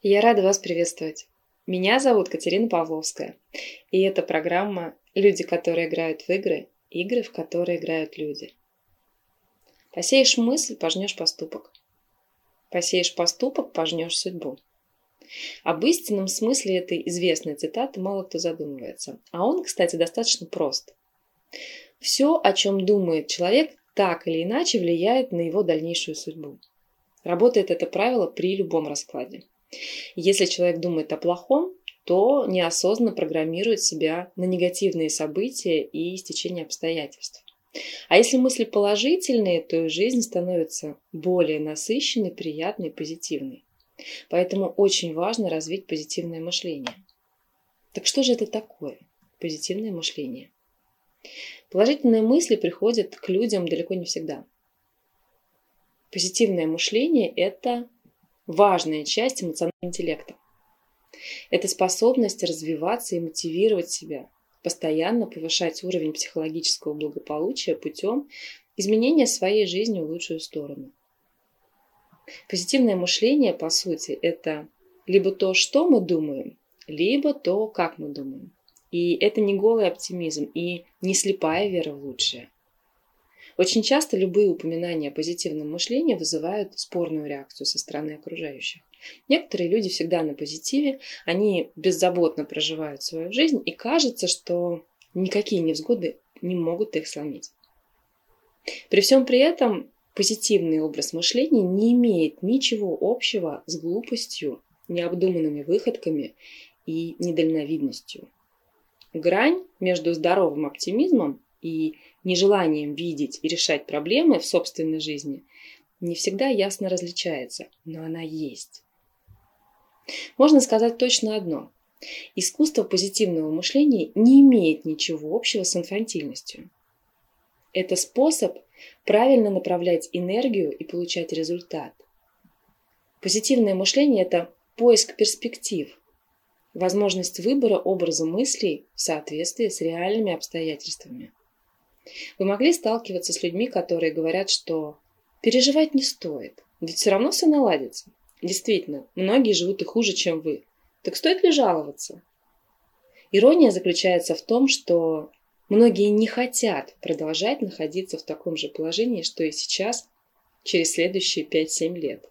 Я рада вас приветствовать. Меня зовут Катерина Павловская, и это программа «Люди, которые играют в игры, игры, в которые играют люди». Посеешь мысль, пожнешь поступок. Посеешь поступок, пожнешь судьбу. Об истинном смысле этой известной цитаты мало кто задумывается. А он, кстати, достаточно прост. Все, о чем думает человек, так или иначе влияет на его дальнейшую судьбу. Работает это правило при любом раскладе. Если человек думает о плохом, то неосознанно программирует себя на негативные события и стечение обстоятельств. А если мысли положительные, то жизнь становится более насыщенной, приятной, позитивной. Поэтому очень важно развить позитивное мышление. Так что же это такое позитивное мышление? Положительные мысли приходят к людям далеко не всегда. Позитивное мышление – это важная часть эмоционального интеллекта. Это способность развиваться и мотивировать себя, постоянно повышать уровень психологического благополучия путем изменения своей жизни в лучшую сторону. Позитивное мышление, по сути, это либо то, что мы думаем, либо то, как мы думаем. И это не голый оптимизм и не слепая вера в лучшее – очень часто любые упоминания о позитивном мышлении вызывают спорную реакцию со стороны окружающих. Некоторые люди всегда на позитиве, они беззаботно проживают свою жизнь, и кажется, что никакие невзгоды не могут их сломить. При всем при этом позитивный образ мышления не имеет ничего общего с глупостью, необдуманными выходками и недальновидностью. Грань между здоровым оптимизмом и нежеланием видеть и решать проблемы в собственной жизни не всегда ясно различается, но она есть. Можно сказать точно одно. Искусство позитивного мышления не имеет ничего общего с инфантильностью. Это способ правильно направлять энергию и получать результат. Позитивное мышление – это поиск перспектив, возможность выбора образа мыслей в соответствии с реальными обстоятельствами. Вы могли сталкиваться с людьми, которые говорят, что переживать не стоит, ведь все равно все наладится. Действительно, многие живут и хуже, чем вы. Так стоит ли жаловаться? Ирония заключается в том, что многие не хотят продолжать находиться в таком же положении, что и сейчас, через следующие 5-7 лет.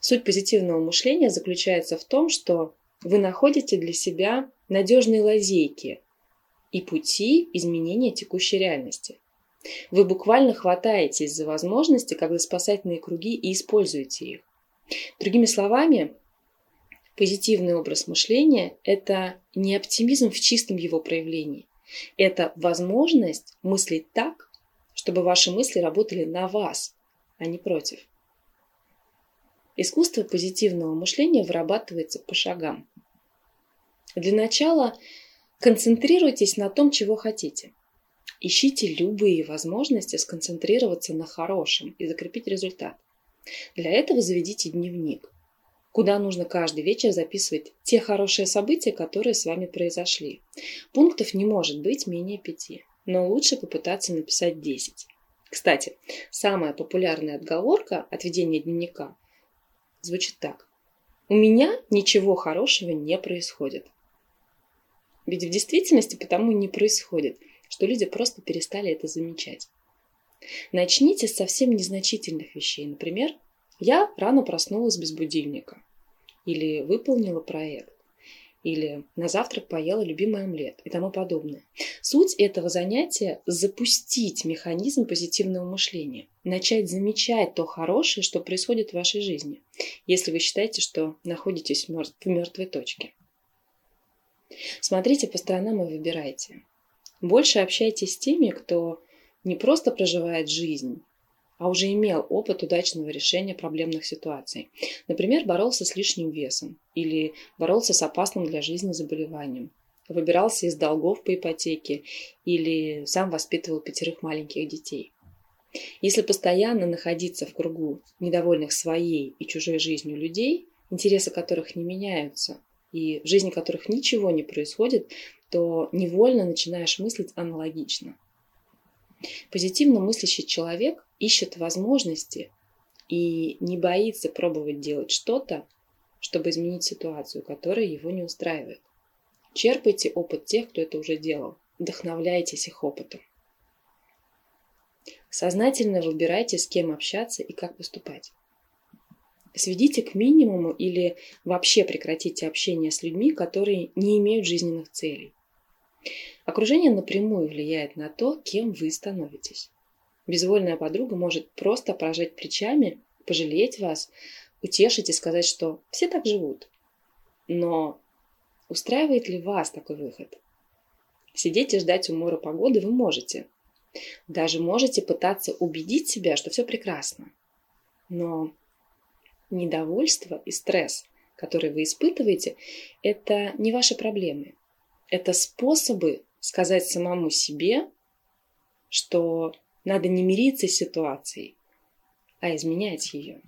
Суть позитивного мышления заключается в том, что вы находите для себя надежные лазейки, и пути изменения текущей реальности. Вы буквально хватаетесь за возможности, за спасательные круги и используете их. Другими словами, позитивный образ мышления – это не оптимизм в чистом его проявлении. Это возможность мыслить так, чтобы ваши мысли работали на вас, а не против. Искусство позитивного мышления вырабатывается по шагам. Для начала Концентрируйтесь на том, чего хотите. Ищите любые возможности сконцентрироваться на хорошем и закрепить результат. Для этого заведите дневник, куда нужно каждый вечер записывать те хорошие события, которые с вами произошли. Пунктов не может быть менее пяти, но лучше попытаться написать 10. Кстати, самая популярная отговорка от ведения дневника звучит так. У меня ничего хорошего не происходит. Ведь в действительности потому и не происходит, что люди просто перестали это замечать. Начните с совсем незначительных вещей. Например, я рано проснулась без будильника. Или выполнила проект. Или на завтрак поела любимый омлет и тому подобное. Суть этого занятия – запустить механизм позитивного мышления. Начать замечать то хорошее, что происходит в вашей жизни, если вы считаете, что находитесь в мертвой точке. Смотрите по сторонам и выбирайте. Больше общайтесь с теми, кто не просто проживает жизнь, а уже имел опыт удачного решения проблемных ситуаций. Например, боролся с лишним весом или боролся с опасным для жизни заболеванием, выбирался из долгов по ипотеке или сам воспитывал пятерых маленьких детей. Если постоянно находиться в кругу недовольных своей и чужой жизнью людей, интересы которых не меняются, и в жизни которых ничего не происходит, то невольно начинаешь мыслить аналогично. Позитивно мыслящий человек ищет возможности и не боится пробовать делать что-то, чтобы изменить ситуацию, которая его не устраивает. Черпайте опыт тех, кто это уже делал. Вдохновляйтесь их опытом. Сознательно выбирайте, с кем общаться и как поступать. Сведите к минимуму или вообще прекратите общение с людьми, которые не имеют жизненных целей. Окружение напрямую влияет на то, кем вы становитесь. Безвольная подруга может просто прожать плечами, пожалеть вас, утешить и сказать, что все так живут. Но устраивает ли вас такой выход? Сидеть и ждать умора погоды вы можете. Даже можете пытаться убедить себя, что все прекрасно. Но недовольство и стресс, который вы испытываете, это не ваши проблемы. Это способы сказать самому себе, что надо не мириться с ситуацией, а изменять ее.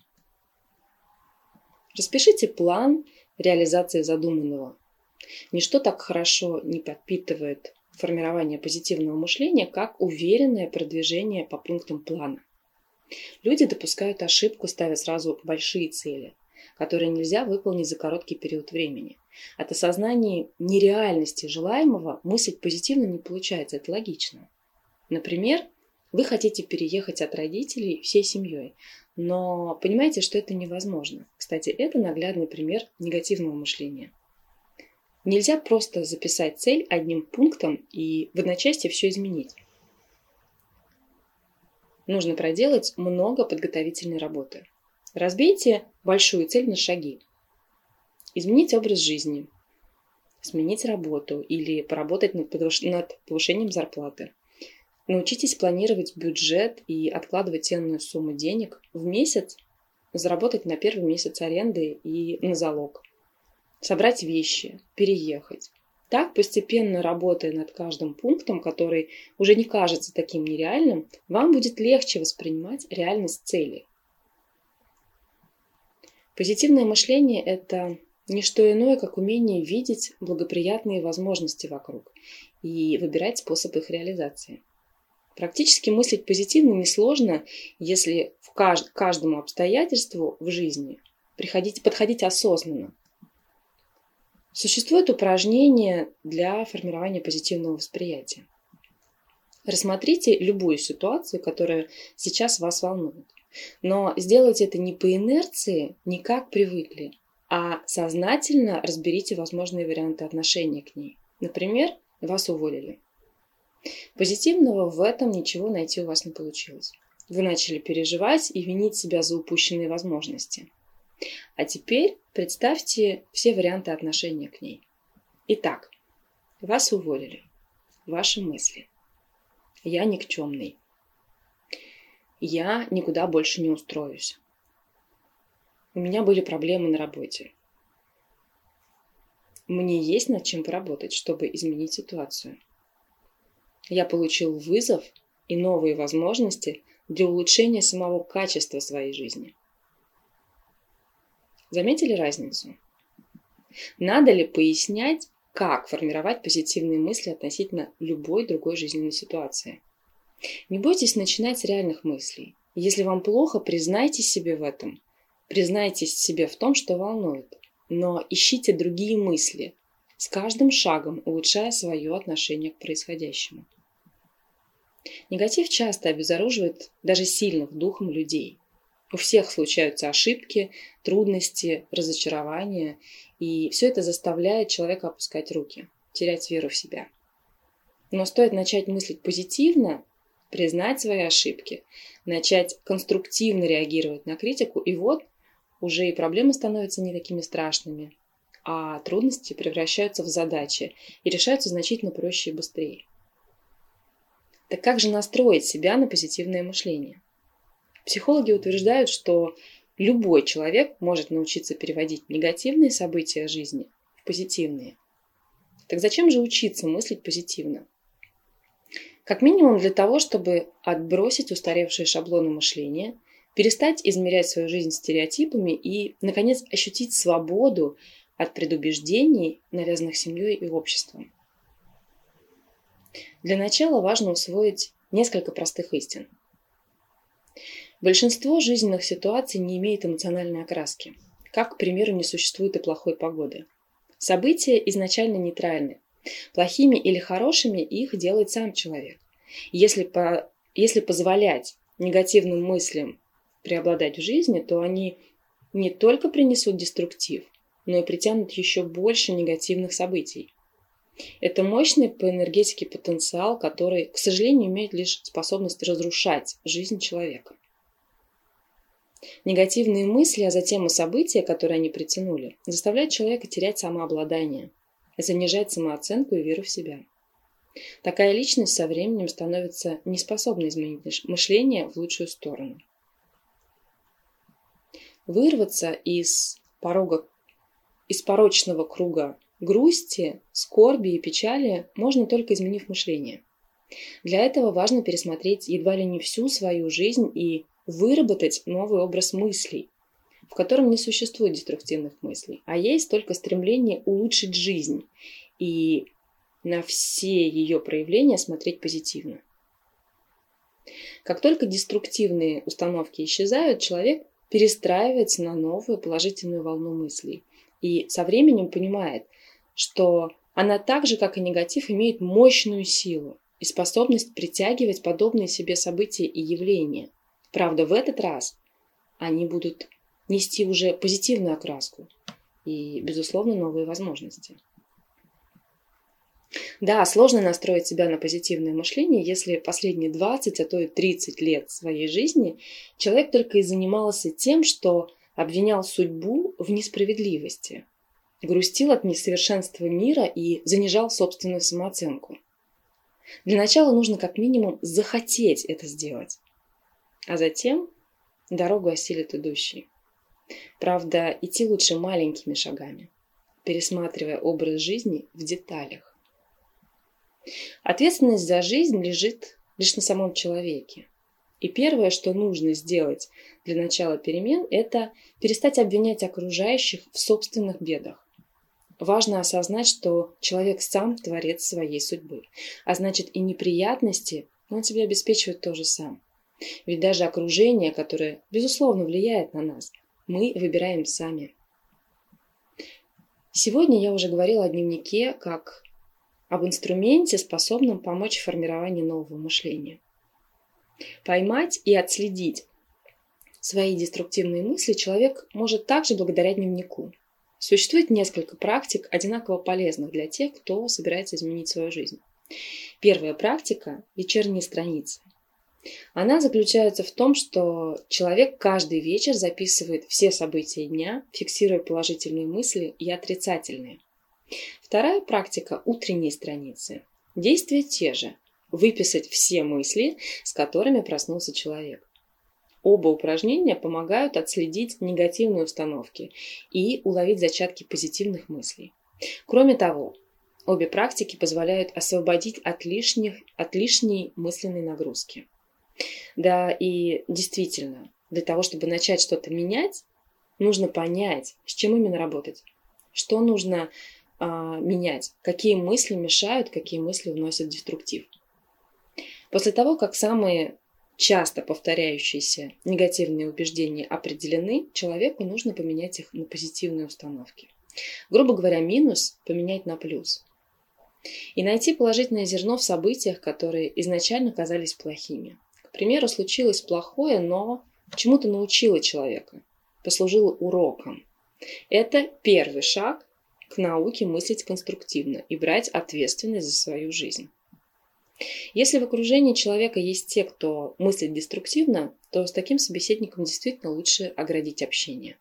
Распишите план реализации задуманного. Ничто так хорошо не подпитывает формирование позитивного мышления, как уверенное продвижение по пунктам плана. Люди допускают ошибку, ставя сразу большие цели, которые нельзя выполнить за короткий период времени. От осознания нереальности желаемого мыслить позитивно не получается, это логично. Например, вы хотите переехать от родителей всей семьей, но понимаете, что это невозможно. Кстати, это наглядный пример негативного мышления. Нельзя просто записать цель одним пунктом и в одночасье все изменить. Нужно проделать много подготовительной работы. Разбейте большую цель на шаги. Изменить образ жизни, сменить работу или поработать над повышением зарплаты – Научитесь планировать бюджет и откладывать ценную сумму денег в месяц, заработать на первый месяц аренды и на залог. Собрать вещи, переехать. Так, постепенно работая над каждым пунктом, который уже не кажется таким нереальным, вам будет легче воспринимать реальность цели. Позитивное мышление – это не что иное, как умение видеть благоприятные возможности вокруг и выбирать способ их реализации. Практически мыслить позитивно несложно, если кажд, каждому обстоятельству в жизни приходить, подходить осознанно. Существует упражнение для формирования позитивного восприятия. Рассмотрите любую ситуацию, которая сейчас вас волнует. Но сделайте это не по инерции, не как привыкли, а сознательно разберите возможные варианты отношения к ней. Например, вас уволили. Позитивного в этом ничего найти у вас не получилось. Вы начали переживать и винить себя за упущенные возможности. А теперь представьте все варианты отношения к ней. Итак, вас уволили. Ваши мысли. Я никчемный. Я никуда больше не устроюсь. У меня были проблемы на работе. Мне есть над чем поработать, чтобы изменить ситуацию я получил вызов и новые возможности для улучшения самого качества своей жизни. Заметили разницу? Надо ли пояснять, как формировать позитивные мысли относительно любой другой жизненной ситуации? Не бойтесь начинать с реальных мыслей. Если вам плохо, признайте себе в этом. Признайтесь себе в том, что волнует. Но ищите другие мысли, с каждым шагом улучшая свое отношение к происходящему. Негатив часто обезоруживает даже сильных духом людей. У всех случаются ошибки, трудности, разочарования, и все это заставляет человека опускать руки, терять веру в себя. Но стоит начать мыслить позитивно, признать свои ошибки, начать конструктивно реагировать на критику, и вот уже и проблемы становятся не такими страшными, а трудности превращаются в задачи и решаются значительно проще и быстрее. Так как же настроить себя на позитивное мышление? Психологи утверждают, что любой человек может научиться переводить негативные события жизни в позитивные. Так зачем же учиться мыслить позитивно? Как минимум для того, чтобы отбросить устаревшие шаблоны мышления, перестать измерять свою жизнь стереотипами и, наконец, ощутить свободу от предубеждений, навязанных семьей и обществом. Для начала важно усвоить несколько простых истин. Большинство жизненных ситуаций не имеет эмоциональной окраски. как, к примеру, не существует и плохой погоды. События изначально нейтральны. Плохими или хорошими их делает сам человек. Если, по, если позволять негативным мыслям преобладать в жизни, то они не только принесут деструктив, но и притянут еще больше негативных событий. Это мощный по энергетике потенциал, который, к сожалению, имеет лишь способность разрушать жизнь человека. Негативные мысли, а затем и события, которые они притянули, заставляют человека терять самообладание, занижать самооценку и веру в себя. Такая личность со временем становится неспособной изменить мышление в лучшую сторону. Вырваться из порога, из порочного круга грусти, скорби и печали можно только изменив мышление. Для этого важно пересмотреть едва ли не всю свою жизнь и выработать новый образ мыслей, в котором не существует деструктивных мыслей, а есть только стремление улучшить жизнь и на все ее проявления смотреть позитивно. Как только деструктивные установки исчезают, человек перестраивается на новую положительную волну мыслей и со временем понимает, что она так же, как и негатив, имеет мощную силу и способность притягивать подобные себе события и явления. Правда, в этот раз они будут нести уже позитивную окраску и, безусловно, новые возможности. Да, сложно настроить себя на позитивное мышление, если последние 20, а то и 30 лет своей жизни человек только и занимался тем, что обвинял судьбу в несправедливости, грустил от несовершенства мира и занижал собственную самооценку. Для начала нужно как минимум захотеть это сделать, а затем дорогу осилит идущий. Правда, идти лучше маленькими шагами, пересматривая образ жизни в деталях. Ответственность за жизнь лежит лишь на самом человеке. И первое, что нужно сделать для начала перемен, это перестать обвинять окружающих в собственных бедах. Важно осознать, что человек сам творец своей судьбы, а значит и неприятности он тебе обеспечивает тоже сам. Ведь даже окружение, которое, безусловно, влияет на нас, мы выбираем сами. Сегодня я уже говорила о дневнике как об инструменте, способном помочь в формировании нового мышления. Поймать и отследить свои деструктивные мысли человек может также благодаря дневнику. Существует несколько практик, одинаково полезных для тех, кто собирается изменить свою жизнь. Первая практика – вечерние страницы. Она заключается в том, что человек каждый вечер записывает все события дня, фиксируя положительные мысли и отрицательные. Вторая практика – утренние страницы. Действия те же – выписать все мысли, с которыми проснулся человек. Оба упражнения помогают отследить негативные установки и уловить зачатки позитивных мыслей. Кроме того, обе практики позволяют освободить от, лишних, от лишней мысленной нагрузки. Да, и действительно, для того, чтобы начать что-то менять, нужно понять, с чем именно работать, что нужно а, менять, какие мысли мешают, какие мысли вносят деструктив. После того, как самые часто повторяющиеся негативные убеждения определены, человеку нужно поменять их на позитивные установки. Грубо говоря, минус поменять на плюс. И найти положительное зерно в событиях, которые изначально казались плохими. К примеру, случилось плохое, но чему-то научило человека, послужило уроком. Это первый шаг к науке мыслить конструктивно и брать ответственность за свою жизнь. Если в окружении человека есть те, кто мыслит деструктивно, то с таким собеседником действительно лучше оградить общение.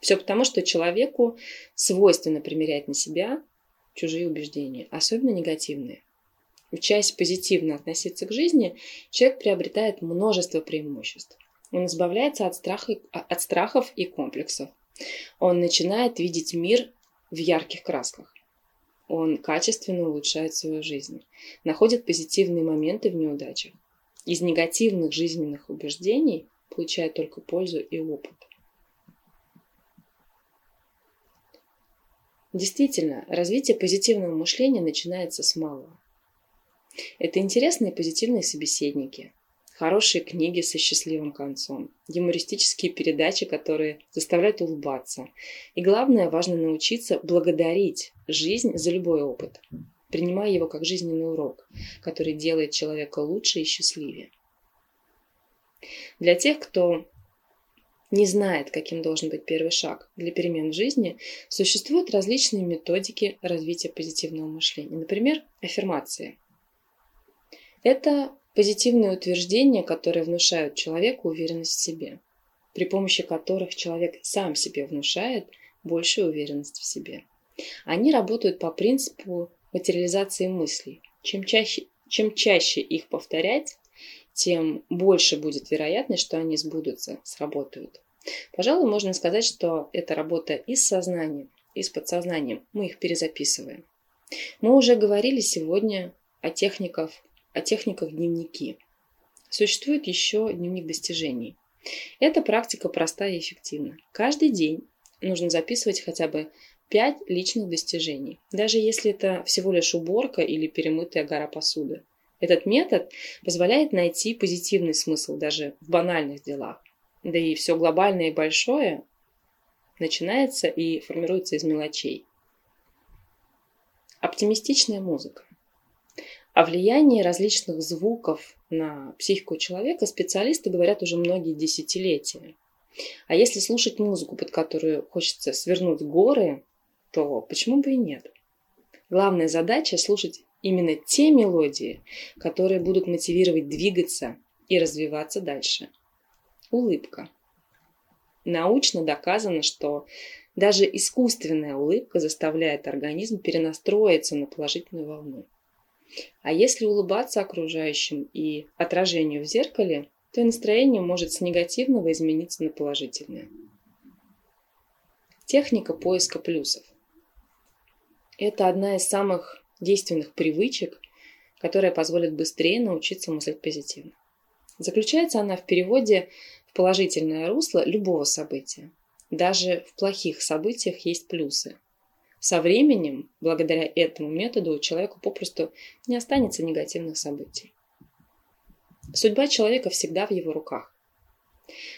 Все потому, что человеку свойственно примерять на себя чужие убеждения, особенно негативные. Учась позитивно относиться к жизни, человек приобретает множество преимуществ. Он избавляется от, страха, от страхов и комплексов. Он начинает видеть мир в ярких красках он качественно улучшает свою жизнь, находит позитивные моменты в неудачах. Из негативных жизненных убеждений получает только пользу и опыт. Действительно, развитие позитивного мышления начинается с малого. Это интересные позитивные собеседники, хорошие книги со счастливым концом, юмористические передачи, которые заставляют улыбаться. И главное, важно научиться благодарить жизнь за любой опыт, принимая его как жизненный урок, который делает человека лучше и счастливее. Для тех, кто не знает, каким должен быть первый шаг для перемен в жизни, существуют различные методики развития позитивного мышления. Например, аффирмации. Это позитивные утверждения, которые внушают человеку уверенность в себе, при помощи которых человек сам себе внушает большую уверенность в себе. Они работают по принципу материализации мыслей. Чем чаще, чем чаще их повторять, тем больше будет вероятность, что они сбудутся, сработают. Пожалуй, можно сказать, что это работа и с сознанием, и с подсознанием. Мы их перезаписываем. Мы уже говорили сегодня о техниках, о техниках дневники. Существует еще дневник достижений. Эта практика простая и эффективна. Каждый день нужно записывать хотя бы 5 личных достижений, даже если это всего лишь уборка или перемытая гора посуды. Этот метод позволяет найти позитивный смысл даже в банальных делах. Да и все глобальное и большое начинается и формируется из мелочей. Оптимистичная музыка. О влиянии различных звуков на психику человека специалисты говорят уже многие десятилетия. А если слушать музыку, под которую хочется свернуть горы, то почему бы и нет? Главная задача – слушать именно те мелодии, которые будут мотивировать двигаться и развиваться дальше. Улыбка. Научно доказано, что даже искусственная улыбка заставляет организм перенастроиться на положительную волну. А если улыбаться окружающим и отражению в зеркале, то и настроение может с негативного измениться на положительное. Техника поиска плюсов. Это одна из самых действенных привычек, которая позволит быстрее научиться мыслить позитивно. Заключается она в переводе в положительное русло любого события. Даже в плохих событиях есть плюсы. Со временем, благодаря этому методу, у человека попросту не останется негативных событий. Судьба человека всегда в его руках.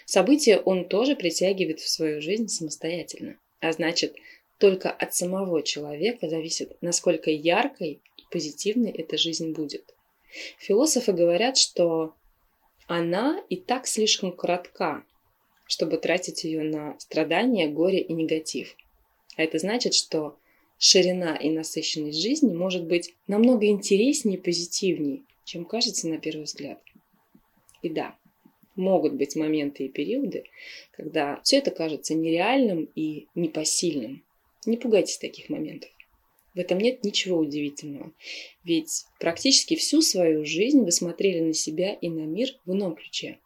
События он тоже притягивает в свою жизнь самостоятельно. А значит, только от самого человека зависит, насколько яркой и позитивной эта жизнь будет. Философы говорят, что она и так слишком коротка, чтобы тратить ее на страдания, горе и негатив. А это значит, что ширина и насыщенность жизни может быть намного интереснее и позитивнее, чем кажется на первый взгляд. И да, могут быть моменты и периоды, когда все это кажется нереальным и непосильным. Не пугайтесь таких моментов. В этом нет ничего удивительного. Ведь практически всю свою жизнь вы смотрели на себя и на мир в ином ключе.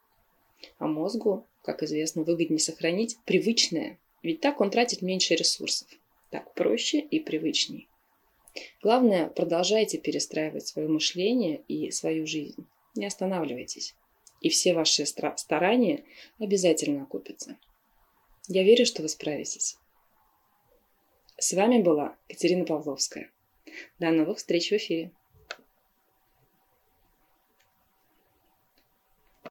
А мозгу, как известно, выгоднее сохранить привычное, ведь так он тратит меньше ресурсов. Так проще и привычней. Главное, продолжайте перестраивать свое мышление и свою жизнь. Не останавливайтесь. И все ваши старания обязательно окупятся. Я верю, что вы справитесь. С вами была Катерина Павловская. До новых встреч в эфире.